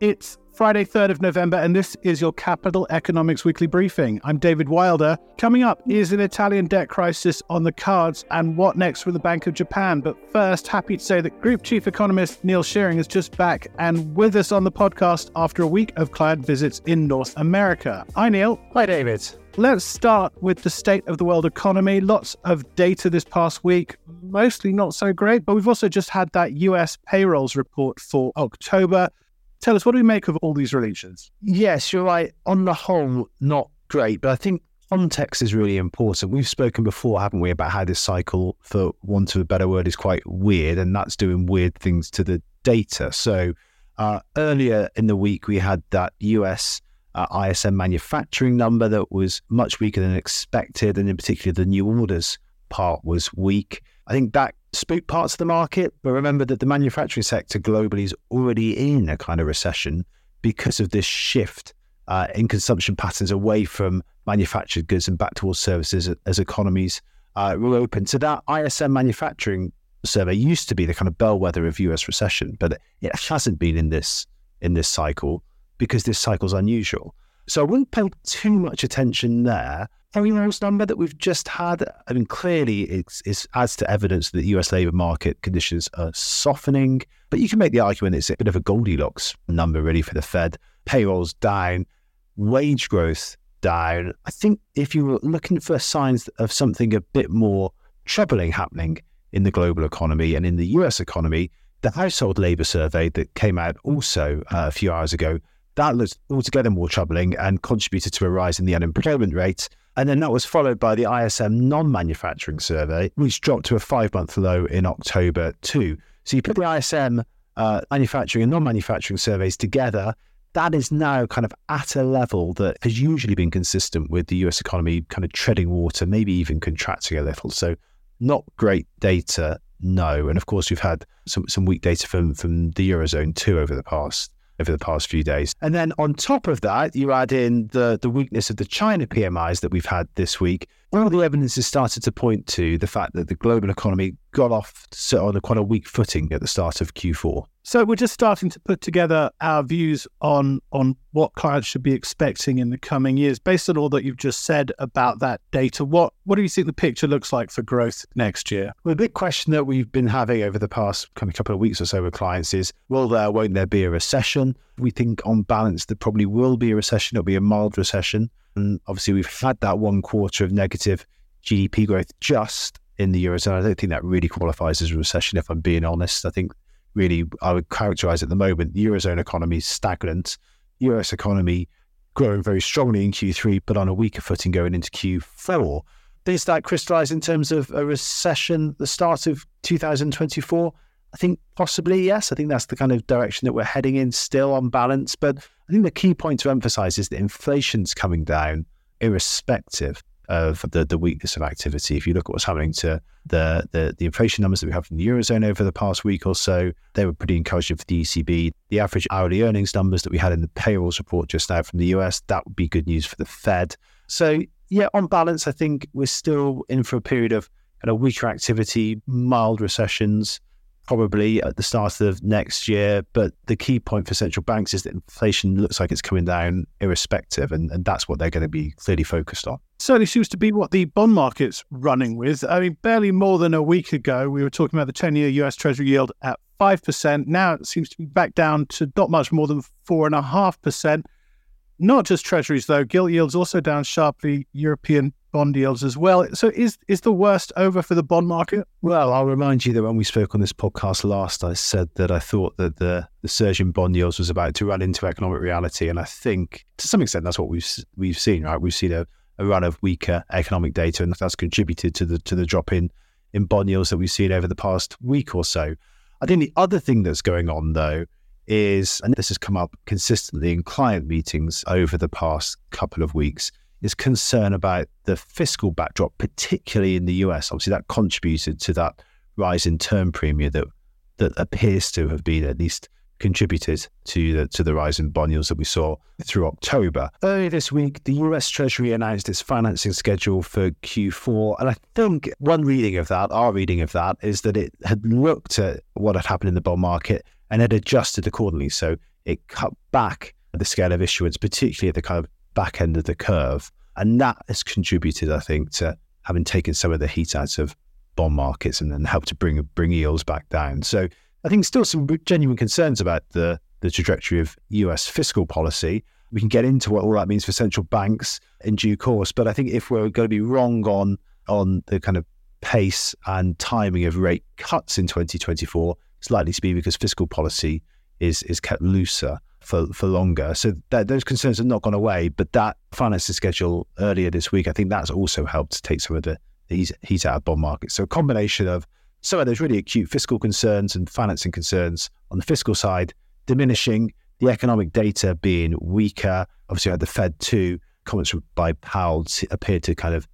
It's Friday, 3rd of November, and this is your Capital Economics Weekly Briefing. I'm David Wilder. Coming up is an Italian debt crisis on the cards and what next for the Bank of Japan. But first, happy to say that Group Chief Economist Neil Shearing is just back and with us on the podcast after a week of client visits in North America. Hi, Neil. Hi, David. Let's start with the state of the world economy. Lots of data this past week, mostly not so great, but we've also just had that US payrolls report for October. Tell us, what do we make of all these releases? Yes, you're right. On the whole, not great, but I think context is really important. We've spoken before, haven't we, about how this cycle, for want of a better word, is quite weird, and that's doing weird things to the data. So uh, earlier in the week, we had that US uh, ISM manufacturing number that was much weaker than expected, and in particular, the new orders part was weak. I think that spooked parts of the market, but remember that the manufacturing sector globally is already in a kind of recession because of this shift uh, in consumption patterns away from manufactured goods and back towards services as economies uh, reopen. So that ISM manufacturing survey used to be the kind of bellwether of US recession, but it hasn't been in this in this cycle because this cycle is unusual. So I wouldn't pay too much attention there. Payrolls number that we've just had, I mean, clearly it's, it's adds to evidence that the US labour market conditions are softening. But you can make the argument it's a bit of a Goldilocks number, really, for the Fed. Payrolls down, wage growth down. I think if you were looking for signs of something a bit more troubling happening in the global economy and in the US economy, the household labour survey that came out also uh, a few hours ago that looked altogether more troubling and contributed to a rise in the unemployment rate. And then that was followed by the ISM non manufacturing survey, which dropped to a five month low in October too. So you put the ISM uh, manufacturing and non manufacturing surveys together, that is now kind of at a level that has usually been consistent with the US economy kind of treading water, maybe even contracting a little. So not great data, no. And of course, we've had some, some weak data from, from the Eurozone too over the past over the past few days. And then on top of that, you add in the, the weakness of the China PMIs that we've had this week. All the evidence has started to point to the fact that the global economy got off on a quite a weak footing at the start of Q4. So we're just starting to put together our views on on what clients should be expecting in the coming years, based on all that you've just said about that data. What what do you think the picture looks like for growth next year? Well, the big question that we've been having over the past kind of couple of weeks or so with clients is: Will there, won't there be a recession? We think, on balance, there probably will be a recession. It'll be a mild recession, and obviously we've had that one quarter of negative GDP growth just in the eurozone. I don't think that really qualifies as a recession. If I'm being honest, I think really I would characterize at the moment the Eurozone economy is stagnant, US economy growing very strongly in Q3, but on a weaker footing going into Q4. Does that crystallize in terms of a recession the start of 2024? I think possibly yes. I think that's the kind of direction that we're heading in still on balance. But I think the key point to emphasize is that inflation's coming down irrespective of the, the weakness of activity. If you look at what's happening to the, the, the inflation numbers that we have from the Eurozone over the past week or so, they were pretty encouraging for the ECB. The average hourly earnings numbers that we had in the payrolls report just now from the US, that would be good news for the Fed. So, yeah, on balance, I think we're still in for a period of kind of weaker activity, mild recessions, probably at the start of next year. But the key point for central banks is that inflation looks like it's coming down irrespective, and, and that's what they're going to be clearly focused on. Certainly seems to be what the bond market's running with. I mean, barely more than a week ago, we were talking about the 10 year US Treasury yield at 5%. Now it seems to be back down to not much more than 4.5%. Not just treasuries, though. Gilt yields also down sharply. European bond yields as well. So is is the worst over for the bond market? Well, I'll remind you that when we spoke on this podcast last, I said that I thought that the the surge in bond yields was about to run into economic reality, and I think to some extent that's what we've we've seen. Right, we've seen a, a run of weaker economic data, and that's contributed to the to the drop in in bond yields that we've seen over the past week or so. I think the other thing that's going on though is, and this has come up consistently in client meetings over the past couple of weeks is concern about the fiscal backdrop, particularly in the US. Obviously, that contributed to that rise in term premium that that appears to have been at least contributed to the to the rise in bond yields that we saw through October. Earlier this week, the US Treasury announced its financing schedule for Q4, and I think one reading of that, our reading of that, is that it had looked at what had happened in the bond market and had adjusted accordingly. So it cut back the scale of issuance, particularly at the kind of back end of the curve. And that has contributed, I think, to having taken some of the heat out of bond markets and then helped to bring bring yields back down. So I think still some genuine concerns about the the trajectory of US fiscal policy. We can get into what all that means for central banks in due course. But I think if we're going to be wrong on on the kind of pace and timing of rate cuts in 2024, it's likely to be because fiscal policy is is kept looser for, for longer. So that, those concerns have not gone away. But that financing schedule earlier this week, I think that's also helped to take some of the, the heat out of bond markets. So a combination of some of those really acute fiscal concerns and financing concerns on the fiscal side diminishing, the economic data being weaker. Obviously, I had the Fed too. Comments by Powell appeared to kind of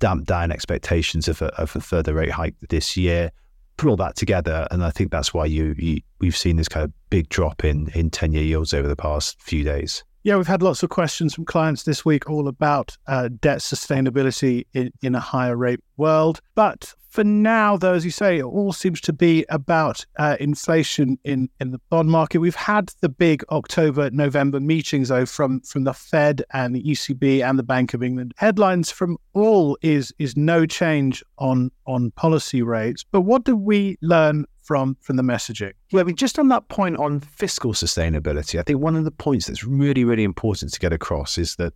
damp down expectations of a, of a further rate hike this year put all that together, and I think that's why you, you we've seen this kind of big drop in in ten year yields over the past few days. Yeah, we've had lots of questions from clients this week all about uh, debt sustainability in, in a higher rate world. But for now, though, as you say, it all seems to be about uh, inflation in, in the bond market. We've had the big October, November meetings, though, from, from the Fed and the ECB and the Bank of England. Headlines from all is is no change on on policy rates. But what did we learn from from the messaging? Yeah, I mean, just on that point on fiscal sustainability, I think one of the points that's really, really important to get across is that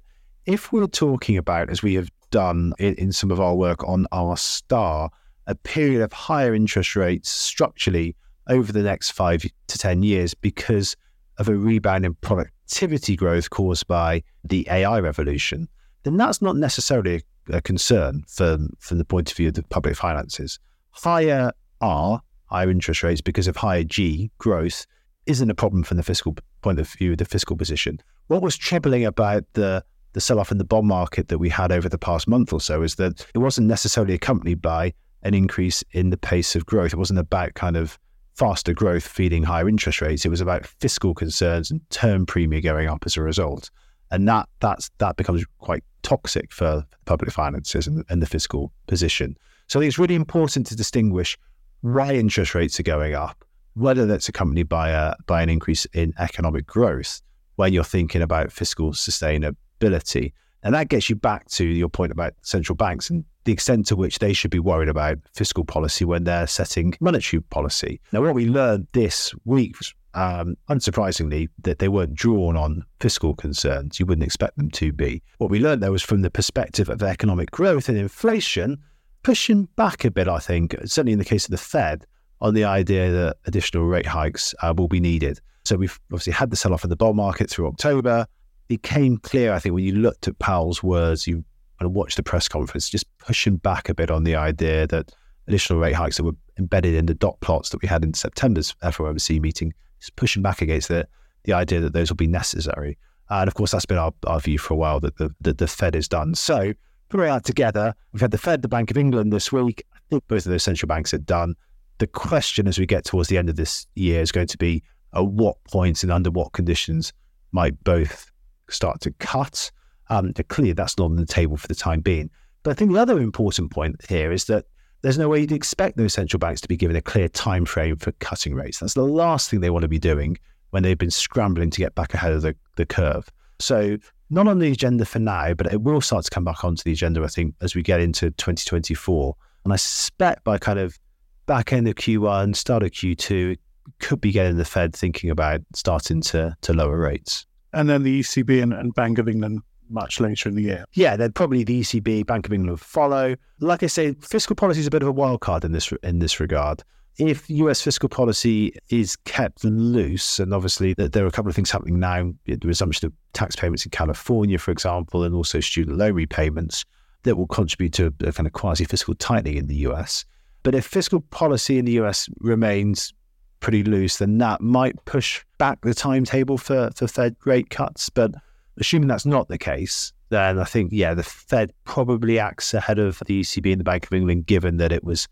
if we're talking about, as we have done in, in some of our work on R star, a period of higher interest rates structurally over the next five to 10 years because of a rebound in productivity growth caused by the AI revolution, then that's not necessarily a concern from, from the point of view of the public finances. Higher R, higher interest rates because of higher G growth, isn't a problem from the fiscal point of view, the fiscal position. What was troubling about the the sell off in the bond market that we had over the past month or so is that it wasn't necessarily accompanied by an increase in the pace of growth. It wasn't about kind of faster growth feeding higher interest rates. It was about fiscal concerns and term premium going up as a result. And that that's that becomes quite toxic for public finances and, and the fiscal position. So I think it's really important to distinguish why interest rates are going up, whether that's accompanied by a by an increase in economic growth when you're thinking about fiscal sustainability. And that gets you back to your point about central banks and the extent to which they should be worried about fiscal policy when they're setting monetary policy. Now, what we learned this week um, unsurprisingly, that they weren't drawn on fiscal concerns. You wouldn't expect them to be. What we learned, though, was from the perspective of economic growth and inflation, pushing back a bit, I think, certainly in the case of the Fed, on the idea that additional rate hikes uh, will be needed. So we've obviously had the sell off in the bond market through October. It came clear, I think, when you looked at Powell's words, you and watch the press conference, just pushing back a bit on the idea that additional rate hikes that were embedded in the dot plots that we had in September's FOMC meeting, just pushing back against the, the idea that those will be necessary. And of course, that's been our, our view for a while that the, that the Fed is done. So, putting out together, we've had the Fed, the Bank of England this week. I think both of those central banks are done. The question as we get towards the end of this year is going to be at what points and under what conditions might both start to cut um, clearly, that's not on the table for the time being. But I think the other important point here is that there's no way you'd expect those central banks to be given a clear time frame for cutting rates. That's the last thing they want to be doing when they've been scrambling to get back ahead of the, the curve. So not on the agenda for now, but it will start to come back onto the agenda, I think, as we get into 2024. And I suspect by kind of back end of Q1, start of Q2, it could be getting the Fed thinking about starting to to lower rates. And then the ECB and, and Bank of England much later in the year. Yeah, then probably the ECB, Bank of England will follow. Like I say, fiscal policy is a bit of a wild card in this in this regard. If US fiscal policy is kept loose, and obviously there are a couple of things happening now, the resumption of tax payments in California, for example, and also student loan repayments that will contribute to a kind of quasi fiscal tightening in the US. But if fiscal policy in the US remains pretty loose, then that might push back the timetable for, for Fed rate cuts. But Assuming that's not the case, then I think, yeah, the Fed probably acts ahead of the ECB and the Bank of England, given that it was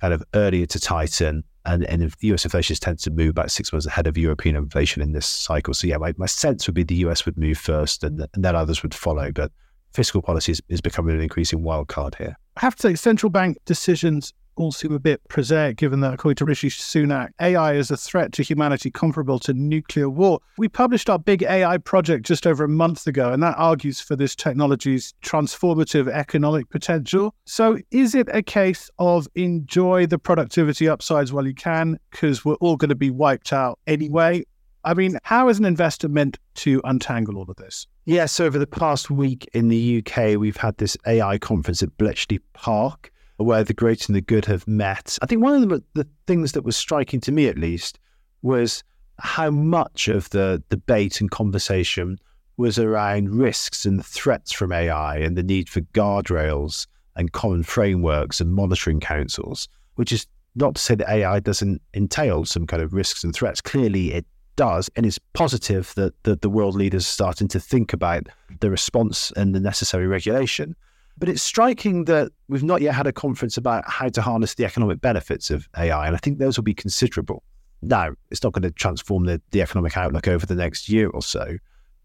kind of earlier to tighten. And, and US inflation tends to move about six months ahead of European inflation in this cycle. So, yeah, my, my sense would be the US would move first and, and then others would follow. But fiscal policy is, is becoming an increasing wild card here. I have to say, central bank decisions all seem a bit prosaic, given that, according to Rishi Sunak, AI is a threat to humanity comparable to nuclear war. We published our big AI project just over a month ago, and that argues for this technology's transformative economic potential. So, is it a case of enjoy the productivity upsides while you can, because we're all going to be wiped out anyway? I mean, how is an investor meant to untangle all of this? Yes, over the past week in the UK, we've had this AI conference at Bletchley Park where the great and the good have met. I think one of the, the things that was striking to me, at least, was how much of the debate and conversation was around risks and threats from AI and the need for guardrails and common frameworks and monitoring councils, which is not to say that AI doesn't entail some kind of risks and threats. Clearly, it does. And it's positive that, that the world leaders are starting to think about the response and the necessary regulation. But it's striking that we've not yet had a conference about how to harness the economic benefits of AI. And I think those will be considerable. Now, it's not going to transform the, the economic outlook over the next year or so.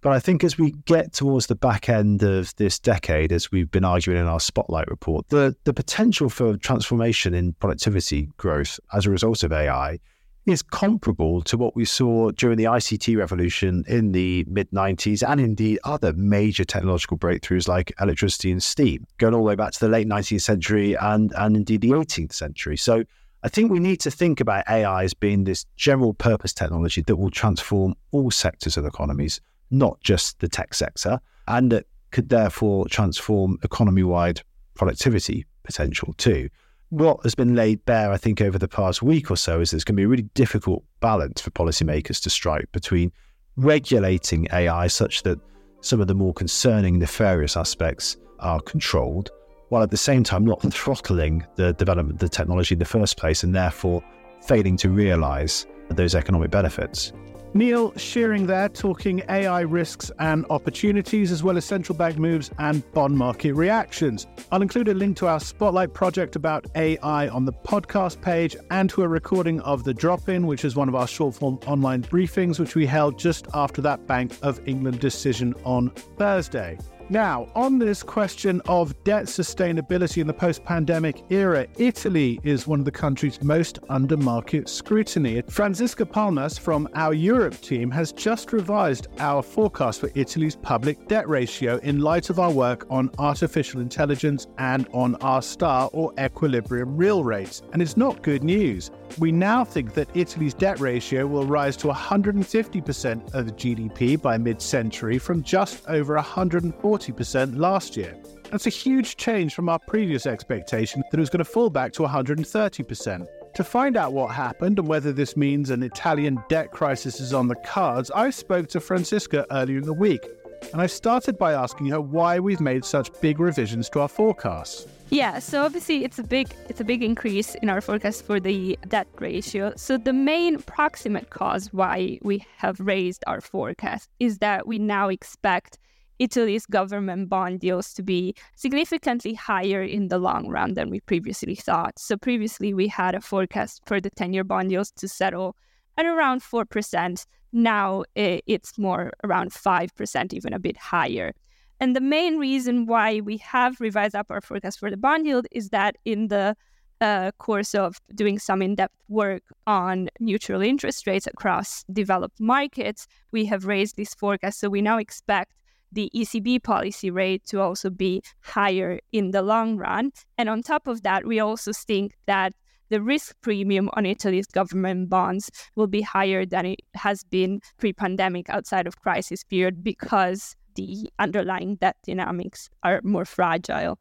But I think as we get towards the back end of this decade, as we've been arguing in our Spotlight report, the, the potential for transformation in productivity growth as a result of AI is comparable to what we saw during the ICT revolution in the mid 90s and indeed other major technological breakthroughs like electricity and steam, going all the way back to the late 19th century and, and indeed the 18th century. So I think we need to think about AI as being this general purpose technology that will transform all sectors of economies, not just the tech sector, and that could therefore transform economy wide productivity potential too what has been laid bare, I think, over the past week or so is there's going to be a really difficult balance for policymakers to strike between regulating AI such that some of the more concerning nefarious aspects are controlled, while at the same time not throttling the development of the technology in the first place and therefore failing to realize those economic benefits. Neil Shearing there talking AI risks and opportunities, as well as central bank moves and bond market reactions. I'll include a link to our Spotlight project about AI on the podcast page and to a recording of the drop in, which is one of our short form online briefings, which we held just after that Bank of England decision on Thursday. Now, on this question of debt sustainability in the post pandemic era, Italy is one of the countries most under market scrutiny. Franziska Palmas from our Europe team has just revised our forecast for Italy's public debt ratio in light of our work on artificial intelligence and on R star or equilibrium real rates. And it's not good news. We now think that Italy's debt ratio will rise to 150% of GDP by mid century from just over 140% last year. That's a huge change from our previous expectation that it was going to fall back to 130%. To find out what happened and whether this means an Italian debt crisis is on the cards, I spoke to Franziska earlier in the week, and I started by asking her why we've made such big revisions to our forecasts. Yeah, so obviously it's a big it's a big increase in our forecast for the debt ratio. So the main proximate cause why we have raised our forecast is that we now expect Italy's government bond yields to be significantly higher in the long run than we previously thought. So previously we had a forecast for the 10-year bond yields to settle at around 4%. Now it's more around 5%, even a bit higher. And the main reason why we have revised up our forecast for the bond yield is that in the uh, course of doing some in depth work on neutral interest rates across developed markets, we have raised this forecast. So we now expect the ECB policy rate to also be higher in the long run. And on top of that, we also think that the risk premium on Italy's government bonds will be higher than it has been pre pandemic outside of crisis period because the underlying debt dynamics are more fragile.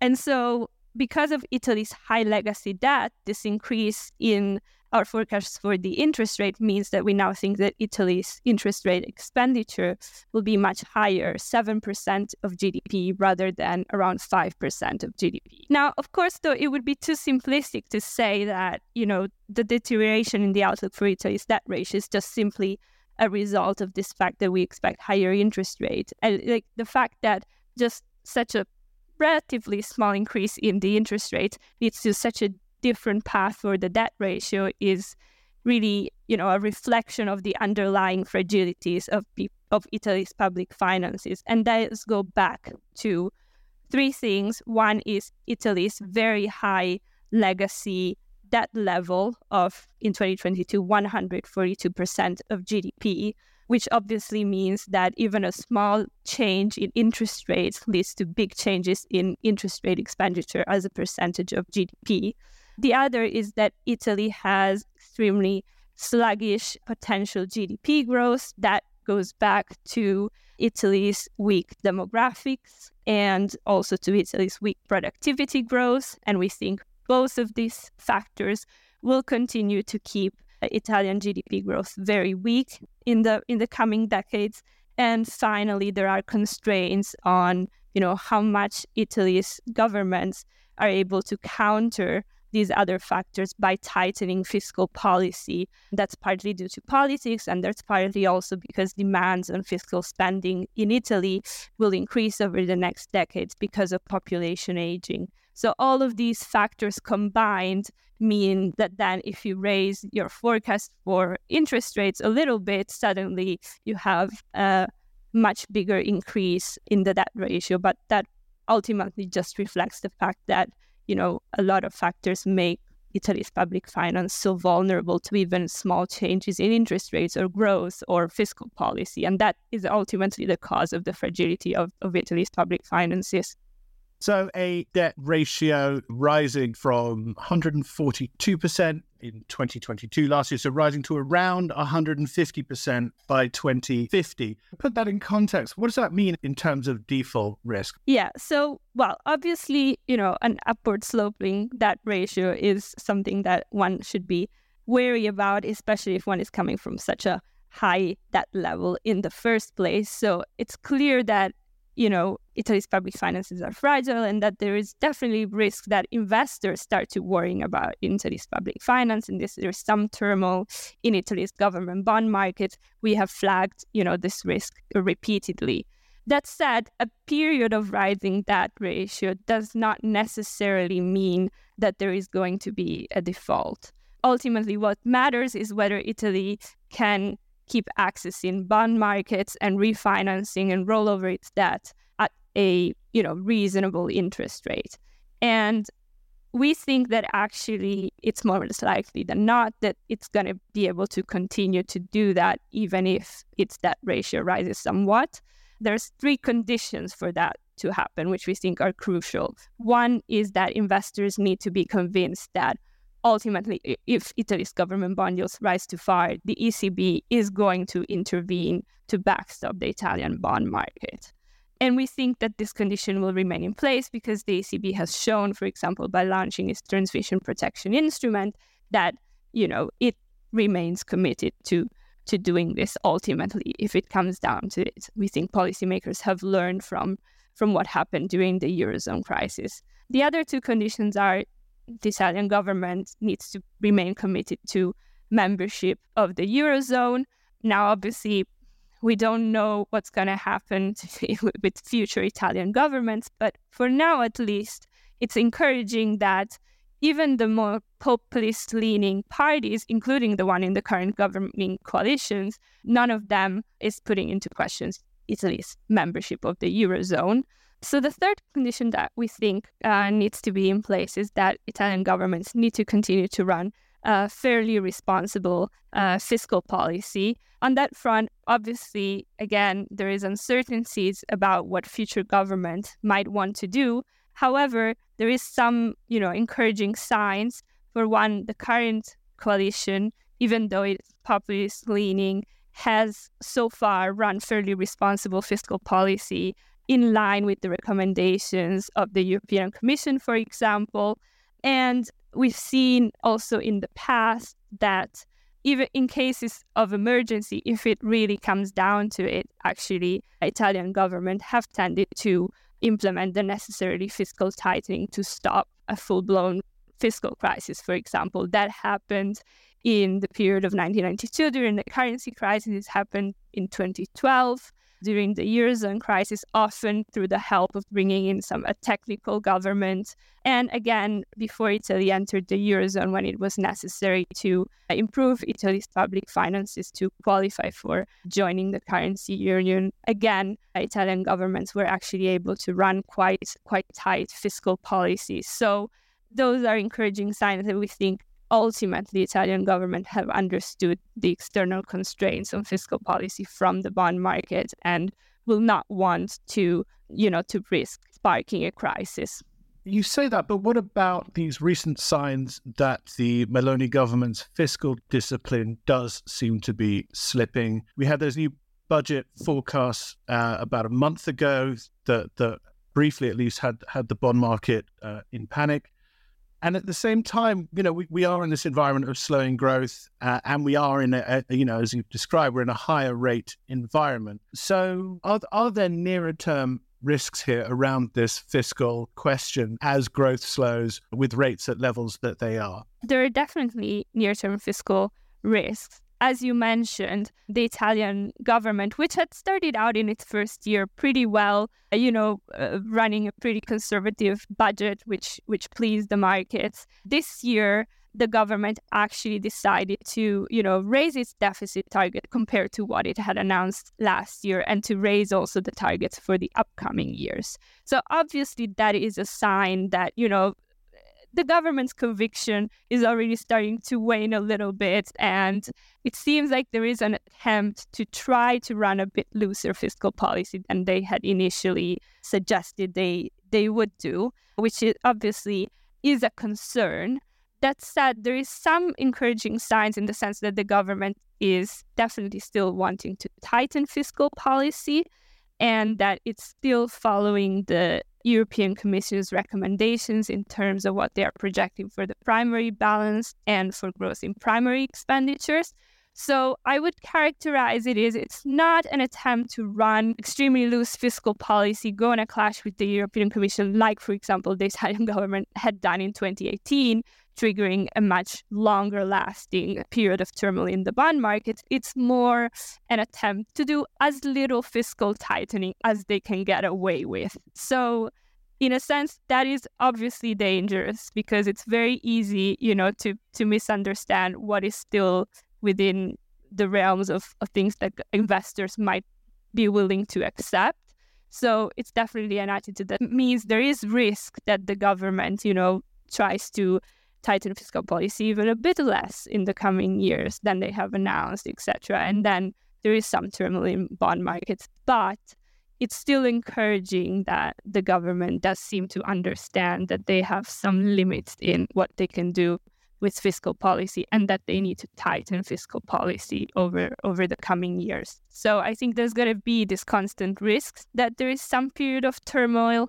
And so, because of Italy's high legacy debt, this increase in our forecast for the interest rate means that we now think that Italy's interest rate expenditure will be much higher, 7% of GDP rather than around 5% of GDP. Now, of course, though, it would be too simplistic to say that, you know, the deterioration in the outlook for Italy's debt ratio is just simply a result of this fact that we expect higher interest rates. And like the fact that just such a relatively small increase in the interest rate leads to such a different path for the debt ratio is really, you know, a reflection of the underlying fragilities of of Italy's public finances. And that go back to three things. One is Italy's very high legacy debt level of in 2022 142% of GDP, which obviously means that even a small change in interest rates leads to big changes in interest rate expenditure as a percentage of GDP. The other is that Italy has extremely sluggish potential GDP growth that goes back to Italy's weak demographics and also to Italy's weak productivity growth. And we think both of these factors will continue to keep Italian GDP growth very weak in the in the coming decades. And finally, there are constraints on you know how much Italy's governments are able to counter these other factors by tightening fiscal policy. That's partly due to politics, and that's partly also because demands on fiscal spending in Italy will increase over the next decades because of population aging. So, all of these factors combined mean that then if you raise your forecast for interest rates a little bit, suddenly you have a much bigger increase in the debt ratio. But that ultimately just reflects the fact that you know, a lot of factors make Italy's public finance so vulnerable to even small changes in interest rates or growth or fiscal policy. And that is ultimately the cause of the fragility of, of Italy's public finances. So a debt ratio rising from 142% in 2022 last year, so rising to around 150% by 2050. Put that in context. What does that mean in terms of default risk? Yeah. So, well, obviously, you know, an upward sloping debt ratio is something that one should be wary about, especially if one is coming from such a high debt level in the first place. So it's clear that you know, Italy's public finances are fragile and that there is definitely risk that investors start to worrying about Italy's public finance and this, there's some turmoil in Italy's government bond market. We have flagged, you know, this risk repeatedly. That said, a period of rising debt ratio does not necessarily mean that there is going to be a default. Ultimately, what matters is whether Italy can keep accessing bond markets and refinancing and roll over its debt at a you know reasonable interest rate. And we think that actually it's more or less likely than not that it's going to be able to continue to do that even if its debt ratio rises somewhat. There's three conditions for that to happen, which we think are crucial. One is that investors need to be convinced that ultimately, if Italy's government bond yields rise too far, the ECB is going to intervene to backstop the Italian bond market. And we think that this condition will remain in place because the ECB has shown, for example, by launching its transmission protection instrument, that you know it remains committed to to doing this ultimately if it comes down to it. We think policymakers have learned from from what happened during the Eurozone crisis. The other two conditions are the Italian government needs to remain committed to membership of the Eurozone. Now, obviously, we don't know what's going to happen with future Italian governments, but for now at least, it's encouraging that even the more populist leaning parties, including the one in the current governing coalitions, none of them is putting into questions Italy's membership of the Eurozone. So the third condition that we think uh, needs to be in place is that Italian governments need to continue to run a fairly responsible uh, fiscal policy. On that front, obviously, again, there is uncertainties about what future government might want to do. However, there is some, you know, encouraging signs. For one, the current coalition, even though it's populist leaning, has so far run fairly responsible fiscal policy in line with the recommendations of the European Commission, for example. And we've seen also in the past that even in cases of emergency, if it really comes down to it, actually, Italian government have tended to implement the necessary fiscal tightening to stop a full-blown fiscal crisis, for example. That happened in the period of 1992 during the currency crisis. It happened in 2012 during the Eurozone crisis, often through the help of bringing in some a technical government. And again, before Italy entered the Eurozone, when it was necessary to improve Italy's public finances to qualify for joining the currency union, again, Italian governments were actually able to run quite quite tight fiscal policies. So those are encouraging signs that we think ultimately the Italian government have understood the external constraints on fiscal policy from the bond market and will not want to, you know, to risk sparking a crisis. You say that, but what about these recent signs that the Meloni government's fiscal discipline does seem to be slipping? We had those new budget forecasts uh, about a month ago that, that briefly at least had had the bond market uh, in panic. And at the same time, you know, we, we are in this environment of slowing growth, uh, and we are in a, a, you know, as you've described, we're in a higher rate environment. So, are, are there nearer term risks here around this fiscal question as growth slows with rates at levels that they are? There are definitely near term fiscal risks as you mentioned, the Italian government, which had started out in its first year pretty well, uh, you know, uh, running a pretty conservative budget, which which pleased the markets. This year, the government actually decided to, you know, raise its deficit target compared to what it had announced last year, and to raise also the targets for the upcoming years. So obviously, that is a sign that you know the government's conviction is already starting to wane a little bit. And it seems like there is an attempt to try to run a bit looser fiscal policy than they had initially suggested they, they would do, which is obviously is a concern. That said, there is some encouraging signs in the sense that the government is definitely still wanting to tighten fiscal policy and that it's still following the European Commission's recommendations in terms of what they are projecting for the primary balance and for growth in primary expenditures. So I would characterize it as it's not an attempt to run extremely loose fiscal policy, go in a clash with the European Commission, like, for example, the Italian government had done in 2018, triggering a much longer lasting period of turmoil in the bond market. It's more an attempt to do as little fiscal tightening as they can get away with. So, in a sense, that is obviously dangerous because it's very easy, you know, to to misunderstand what is still within the realms of, of things that investors might be willing to accept. So it's definitely an attitude that means there is risk that the government, you know, tries to tighten fiscal policy even a bit less in the coming years than they have announced, etc. And then there is some turmoil in bond markets, but it's still encouraging that the government does seem to understand that they have some limits in what they can do with fiscal policy and that they need to tighten fiscal policy over over the coming years. So I think there's going to be this constant risk that there is some period of turmoil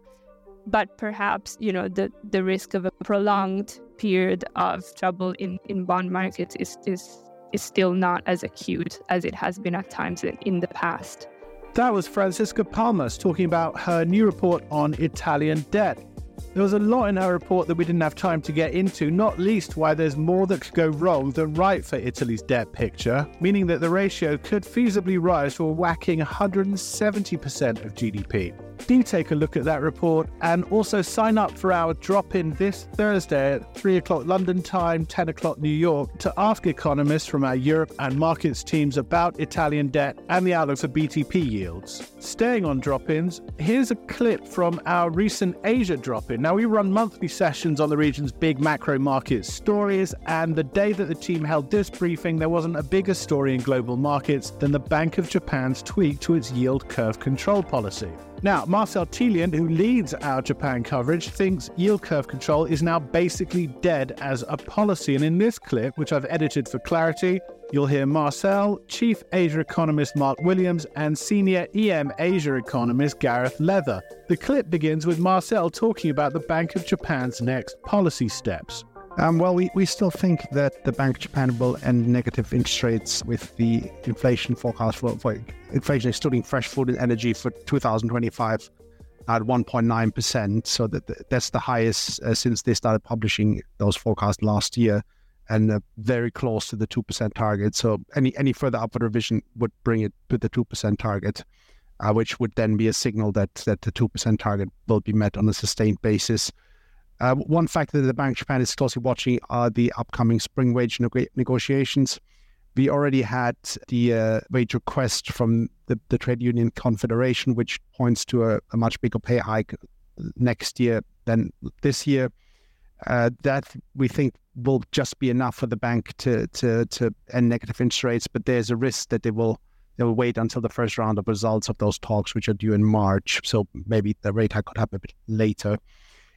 but perhaps you know the the risk of a prolonged period of trouble in in bond markets is is is still not as acute as it has been at times in, the past. That was Franziska Palmas talking about her new report on Italian debt. There was a lot in her report that we didn't have time to get into, not least why there's more that could go wrong than right for Italy's debt picture, meaning that the ratio could feasibly rise to a whacking 170% of GDP. Do take a look at that report and also sign up for our drop in this Thursday at 3 o'clock London time, 10 o'clock New York, to ask economists from our Europe and markets teams about Italian debt and the outlook for BTP yields. Staying on drop ins, here's a clip from our recent Asia drop in. Now, we run monthly sessions on the region's big macro market stories, and the day that the team held this briefing, there wasn't a bigger story in global markets than the Bank of Japan's tweak to its yield curve control policy. Now, Marcel Thieliant, who leads our Japan coverage, thinks yield curve control is now basically dead as a policy. And in this clip, which I've edited for clarity, you'll hear Marcel, Chief Asia economist Mark Williams, and Senior EM Asia economist Gareth Leather. The clip begins with Marcel talking about the Bank of Japan's next policy steps. Um, well, we, we still think that the Bank of Japan will end negative interest rates with the inflation forecast for, for inflation excluding fresh food and energy for 2025 at 1.9%. So that that's the highest uh, since they started publishing those forecasts last year and uh, very close to the 2% target. So any, any further upward revision would bring it to the 2% target, uh, which would then be a signal that, that the 2% target will be met on a sustained basis. Uh, one factor that the Bank of Japan is closely watching are the upcoming spring wage negotiations. We already had the uh, wage request from the, the, Trade Union Confederation, which points to a, a, much bigger pay hike next year than this year. Uh, that we think will just be enough for the bank to to to end negative interest rates, but there's a risk that they will they will wait until the first round of results of those talks, which are due in March. So maybe the rate hike could happen a bit later.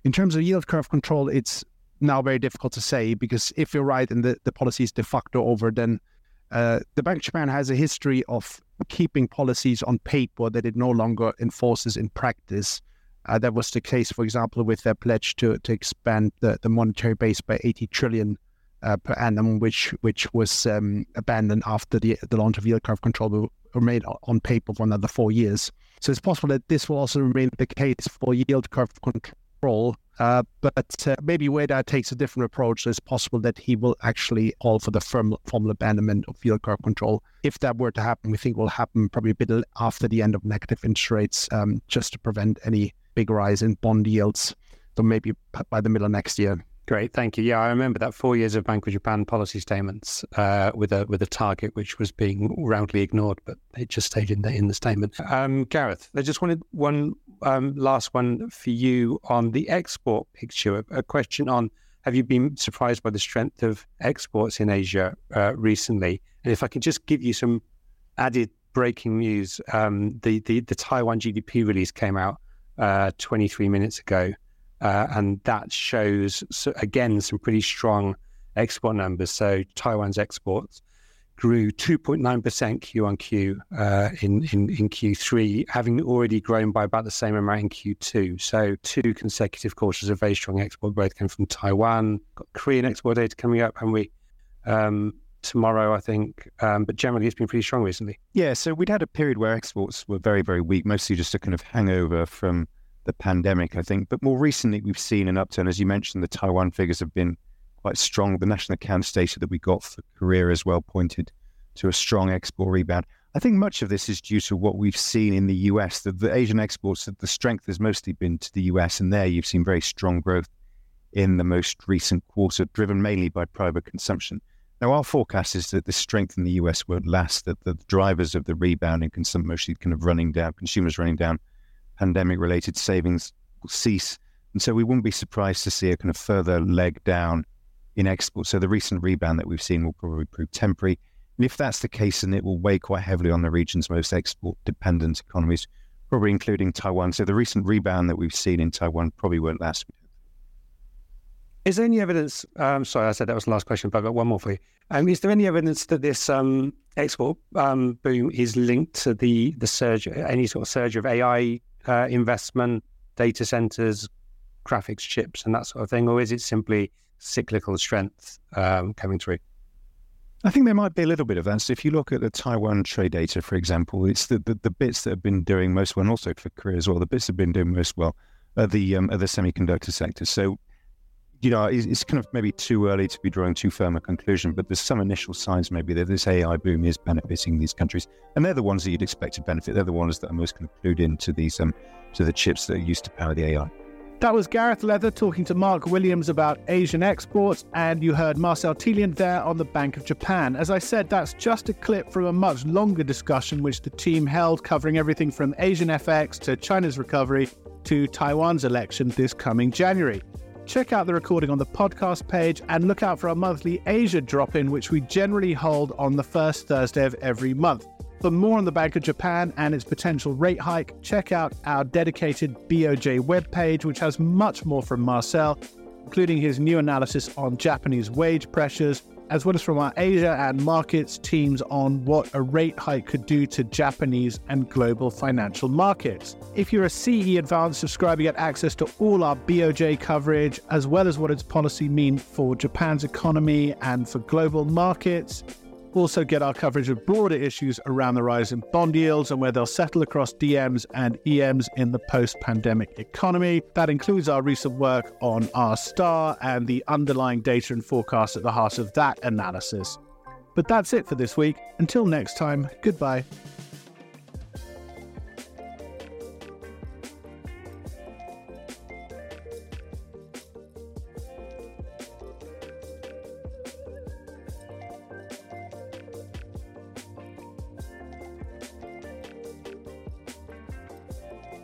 In terms of yield curve control, it's now very difficult to say because if you're right and the, the policy is de facto over, then uh, the Bank of Japan has a history of keeping policies on paper that it no longer enforces in practice. Uh, that was the case, for example, with their pledge to, to expand the, the monetary base by 80 trillion uh, per annum, which which was um, abandoned after the the launch of yield curve control remained on paper for another four years. So it's possible that this will also remain the case for yield curve control. Uh, but uh, maybe Ueda takes a different approach. So it's possible that he will actually call for the firm, formal abandonment of yield curve control. If that were to happen, we think will happen probably a bit after the end of negative interest rates, um, just to prevent any big rise in bond yields. So maybe by the middle of next year. Great, thank you. Yeah, I remember that four years of Bank of Japan policy statements uh, with a with a target which was being roundly ignored, but it just stayed in the in the statement. Um, Gareth, I just wanted one um, last one for you on the export picture. A question on: Have you been surprised by the strength of exports in Asia uh, recently? And if I can just give you some added breaking news, um, the, the the Taiwan GDP release came out uh, 23 minutes ago. Uh, and that shows, so again, some pretty strong export numbers. So Taiwan's exports grew 2.9% Q on Q uh, in, in, in Q3, having already grown by about the same amount in Q2. So two consecutive quarters of very strong export growth came from Taiwan. Got Korean export data coming up, and we um, tomorrow, I think. Um, but generally, it's been pretty strong recently. Yeah, so we'd had a period where exports were very, very weak, mostly just a kind of hangover from the pandemic, I think. But more recently, we've seen an upturn. As you mentioned, the Taiwan figures have been quite strong. The national accounts data that we got for Korea as well pointed to a strong export rebound. I think much of this is due to what we've seen in the US. The, the Asian exports, that the strength has mostly been to the US, and there you've seen very strong growth in the most recent quarter, driven mainly by private consumption. Now, our forecast is that the strength in the US won't last, that the drivers of the rebound in consumption, mostly kind of running down, consumers running down, pandemic related savings cease. And so we wouldn't be surprised to see a kind of further leg down in exports. So the recent rebound that we've seen will probably prove temporary. And if that's the case, then it will weigh quite heavily on the region's most export dependent economies, probably including Taiwan. So the recent rebound that we've seen in Taiwan probably won't last. Is there any evidence? Um, sorry, I said that was the last question, but I've got one more for you. Um, is there any evidence that this um, export um, boom is linked to the the surge, any sort of surge of AI uh, investment, data centers, graphics chips, and that sort of thing, or is it simply cyclical strength um, coming through? I think there might be a little bit of that. So if you look at the Taiwan trade data, for example, it's the, the, the bits that have been doing most well, and also for Korea as well, the bits that have been doing most well are the, um, are the semiconductor sector. So you know, it's, it's, kind of maybe too early to be drawing too firm a conclusion, but there's some initial signs maybe that this AI boom is benefiting these countries, and they're the ones that you'd expect to benefit. They're the ones that are most kind of clued into these um, to the chips that are used to power the AI. That was Gareth Leather talking to Mark Williams about Asian exports, and you heard Marcel Thieliant there on the Bank of Japan. As I said, that's just a clip from a much longer discussion which the team held, covering everything from Asian FX to China's recovery to Taiwan's election this coming January check out the recording on the podcast page and look out for our monthly Asia drop in, which we generally hold on the first Thursday of every month. For more on the Bank of Japan and its potential rate hike, check out our dedicated BOJ webpage, which has much more from Marcel, including his new analysis on Japanese wage pressures, as well as from our Asia and markets teams on what a rate hike could do to Japanese and global financial markets. If you're a CE Advanced subscriber, you get access to all our BOJ coverage, as well as what its policy mean for Japan's economy and for global markets. Also, get our coverage of broader issues around the rise in bond yields and where they'll settle across DMs and EMs in the post pandemic economy. That includes our recent work on R star and the underlying data and forecasts at the heart of that analysis. But that's it for this week. Until next time, goodbye.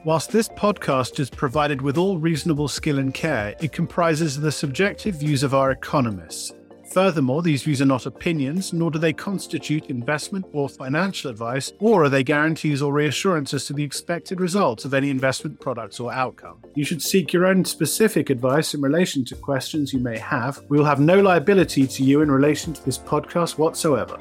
Whilst this podcast is provided with all reasonable skill and care, it comprises the subjective views of our economists. Furthermore, these views are not opinions, nor do they constitute investment or financial advice, or are they guarantees or reassurances to the expected results of any investment products or outcome. You should seek your own specific advice in relation to questions you may have. We will have no liability to you in relation to this podcast whatsoever.